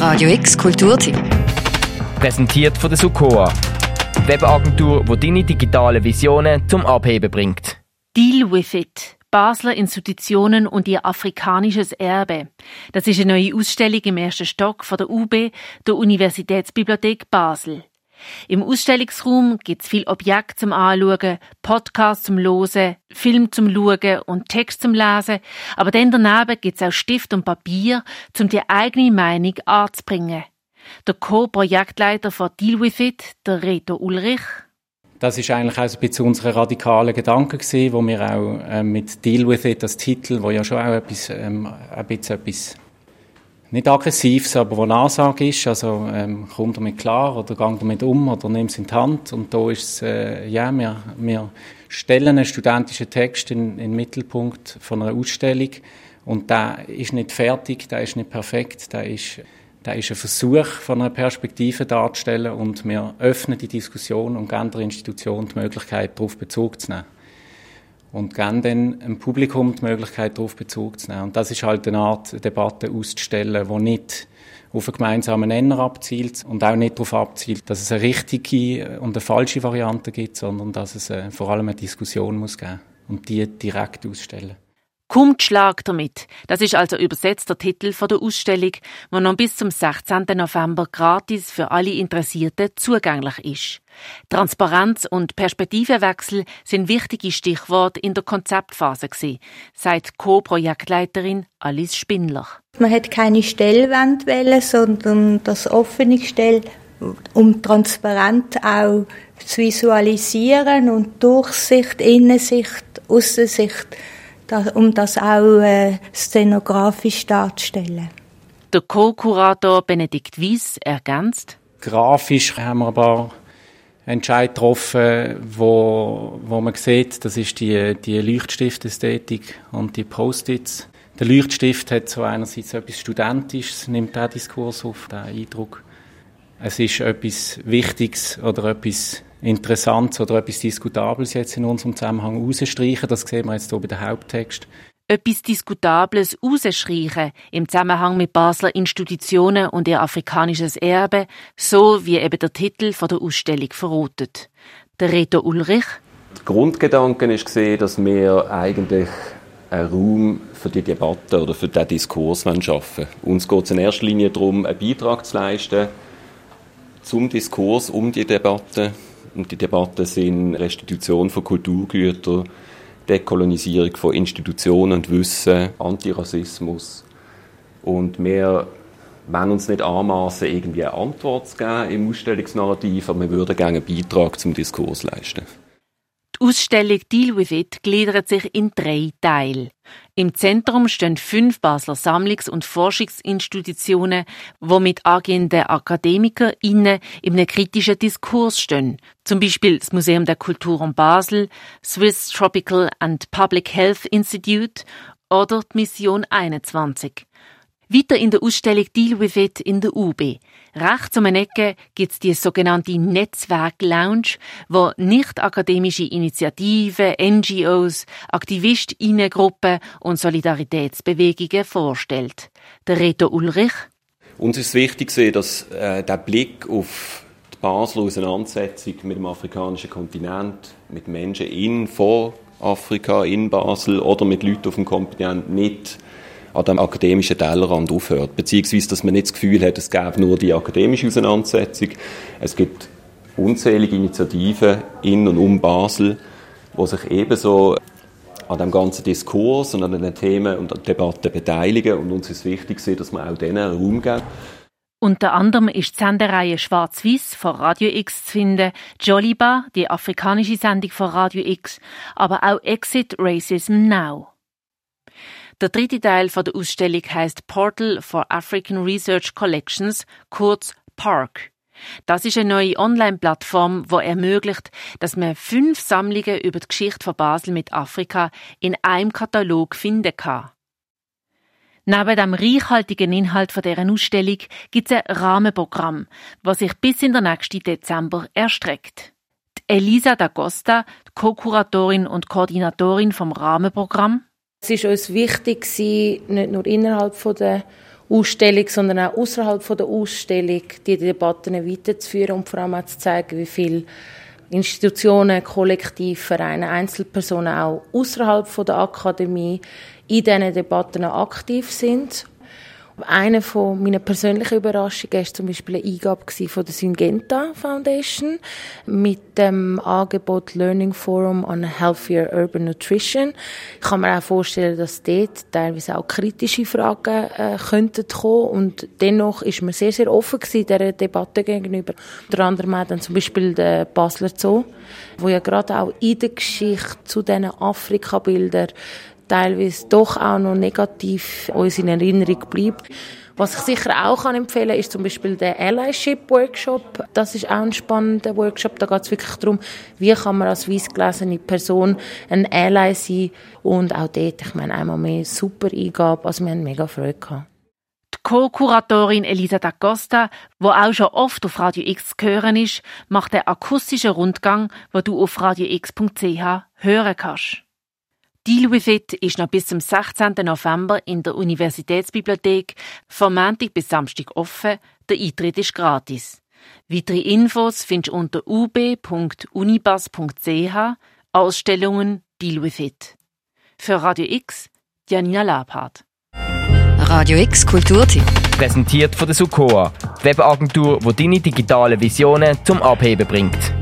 Radio X Kulturteam. Präsentiert von der Sukoa. Webagentur, die deine digitalen Visionen zum Abheben bringt. Deal with it. Basler Institutionen und ihr afrikanisches Erbe. Das ist eine neue Ausstellung im ersten Stock von der UB, der Universitätsbibliothek Basel. Im Ausstellungsraum gibt es viel Objekte zum Anschauen, Podcasts zum Losen, Film zum Schauen und Text zum Lesen. Aber dann daneben gibt es auch Stift und Papier, um die eigene Meinung anzubringen. Der Co-Projektleiter von Deal With It, der Reto Ulrich. Das ist eigentlich auch ein bisschen unsere radikale Gedanke gewesen, wo wir auch äh, mit Deal With It, das Titel, wo ja schon auch etwas, ähm, ein bisschen etwas nicht aggressives, aber wo eine Ansage ist, also ähm, komm damit klar oder gang damit um oder nimm es in die Hand. Und da ist es, äh, ja, wir, wir stellen einen studentischen Text in, in den Mittelpunkt von einer Ausstellung. Und der ist nicht fertig, der ist nicht perfekt, der ist, der ist ein Versuch von einer Perspektive darzustellen. Und wir öffnen die Diskussion und geben der Institution die Möglichkeit, darauf Bezug zu nehmen und geben dann dem Publikum die Möglichkeit, darauf Bezug zu nehmen. Und das ist halt eine Art Debatte auszustellen, die nicht auf einen gemeinsamen Nenner abzielt und auch nicht darauf abzielt, dass es eine richtige und eine falsche Variante gibt, sondern dass es äh, vor allem eine Diskussion muss geben und die direkt ausstellen. Kommt Schlag damit. Das ist also übersetzt der Titel von der Ausstellung, die noch bis zum 16. November gratis für alle Interessierten zugänglich ist. Transparenz und Perspektivenwechsel sind wichtige Stichworte in der Konzeptphase gewesen, sagt Co-Projektleiterin Alice Spindler. Man hat keine Stellwand wählen, sondern das offene Gestell, um transparent auch zu visualisieren und Durchsicht, Innensicht, Außensicht um das auch äh, szenografisch darzustellen. Der Co-Kurator Benedikt Wies ergänzt. Grafisch haben wir ein paar Entscheid getroffen, wo, wo man sieht, das ist die, die Leuchtstift-Ästhetik und die Post-its. Der Leuchtstift hat so einerseits etwas Studentisches, nimmt der Diskurs auf, den Eindruck. Es ist etwas Wichtiges oder etwas Interessantes oder etwas Diskutables jetzt in unserem Zusammenhang rausstreichen. Das sehen wir jetzt hier bei dem Haupttext. Etwas Diskutables rausstreichen im Zusammenhang mit Basler Institutionen und ihr afrikanisches Erbe, so wie eben der Titel von der Ausstellung verrotet. Der Reto Ulrich. Der Grundgedanke ist gesehen, dass wir eigentlich einen Raum für die Debatte oder für den Diskurs schaffen Uns geht es in erster Linie darum, einen Beitrag zu leisten zum Diskurs um die Debatte und die Debatten sind Restitution von Kulturgütern, Dekolonisierung von Institutionen und Wissen, Antirassismus. Und wir wollen uns nicht anmaßen, irgendwie eine Antwort zu geben im Ausstellungsnarrativ, aber wir würden gerne einen Beitrag zum Diskurs leisten. Die Ausstellung Deal with It gliedert sich in drei Teile. Im Zentrum stehen fünf Basler Sammlungs- und Forschungsinstitutionen, die mit angehenden AkademikerInnen in einem kritischen Diskurs stehen. Zum Beispiel das Museum der Kultur um Basel, Swiss Tropical and Public Health Institute oder die Mission 21. Weiter in der Ausstellung Deal with It in der UB. Rechts um eine Ecke gibt es die sogenannte Netzwerk-Lounge, wo nicht akademische Initiativen, NGOs, Aktivistinnengruppen und Solidaritätsbewegungen vorstellt. Der Reto Ulrich. Uns ist wichtig, dass äh, der Blick auf die Basler Auseinandersetzung mit dem afrikanischen Kontinent, mit Menschen in vor Afrika, in Basel oder mit Leuten auf dem Kontinent nicht an dem akademischen Tellerrand aufhört. Beziehungsweise, dass man nicht das Gefühl hat, es gäbe nur die akademische Auseinandersetzung. Es gibt unzählige Initiativen in und um Basel, die sich ebenso an dem ganzen Diskurs und an den Themen und Debatten beteiligen. Und uns ist wichtig, dass man auch denen Raum gibt. Unter anderem ist die Sendereihe Schwarz-Weiß von Radio X zu finden, Joliba, die afrikanische Sendung von Radio X, aber auch Exit Racism Now. Der dritte Teil von der Ausstellung heißt Portal for African Research Collections, kurz PARC. Das ist eine neue Online-Plattform, die ermöglicht, dass man fünf Sammlungen über die Geschichte von Basel mit Afrika in einem Katalog finden kann. Neben dem reichhaltigen Inhalt von deren Ausstellung gibt es ein Rahmenprogramm, das sich bis in den nächsten Dezember erstreckt. Die Elisa D'Agosta, Co-Kuratorin und Koordinatorin vom Rahmenprogramm, es ist uns wichtig, nicht nur innerhalb der Ausstellung, sondern auch außerhalb der Ausstellung die Debatten weiterzuführen und vor allem auch zu zeigen, wie viele Institutionen, Kollektiv, Vereine, Einzelpersonen auch außerhalb der Akademie in diesen Debatten aktiv sind eine von meiner persönlichen Überraschungen war zum Beispiel eine Eingabe von der Syngenta Foundation mit dem Angebot Learning Forum on Healthier Urban Nutrition. Ich kann mir auch vorstellen, dass dort teilweise auch kritische Fragen äh, könnten kommen und dennoch ist man sehr, sehr offen gewesen dieser Debatte gegenüber. Unter anderem auch dann zum Beispiel der Basler Zoo, wo ja gerade auch in der Geschichte zu diesen Afrika-Bildern teilweise doch auch noch negativ uns in Erinnerung bleibt. Was ich sicher auch empfehlen kann, ist zum Beispiel der Allyship Workshop. Das ist auch ein spannender Workshop. Da geht es wirklich darum, wie kann man als weißgelesene Person ein Ally sein. Und auch dort, ich meine, einmal mehr super Eingabe. Also wir haben mega Freude gehabt. Die Co-Kuratorin Elisa da Costa, wo auch schon oft auf Radio X zu hören ist, macht den akustischen Rundgang, wo du auf radiox.ch hören kannst. Deal with It ist noch bis zum 16. November in der Universitätsbibliothek von Montag bis Samstag offen. Der Eintritt ist gratis. Weitere Infos findest du unter ub.unibas.ch Ausstellungen Deal with It. Für Radio X, Janina Labhardt. Radio X Kulturtipp. Präsentiert von der Sukoa, Webagentur, die deine digitalen Visionen zum Abheben bringt.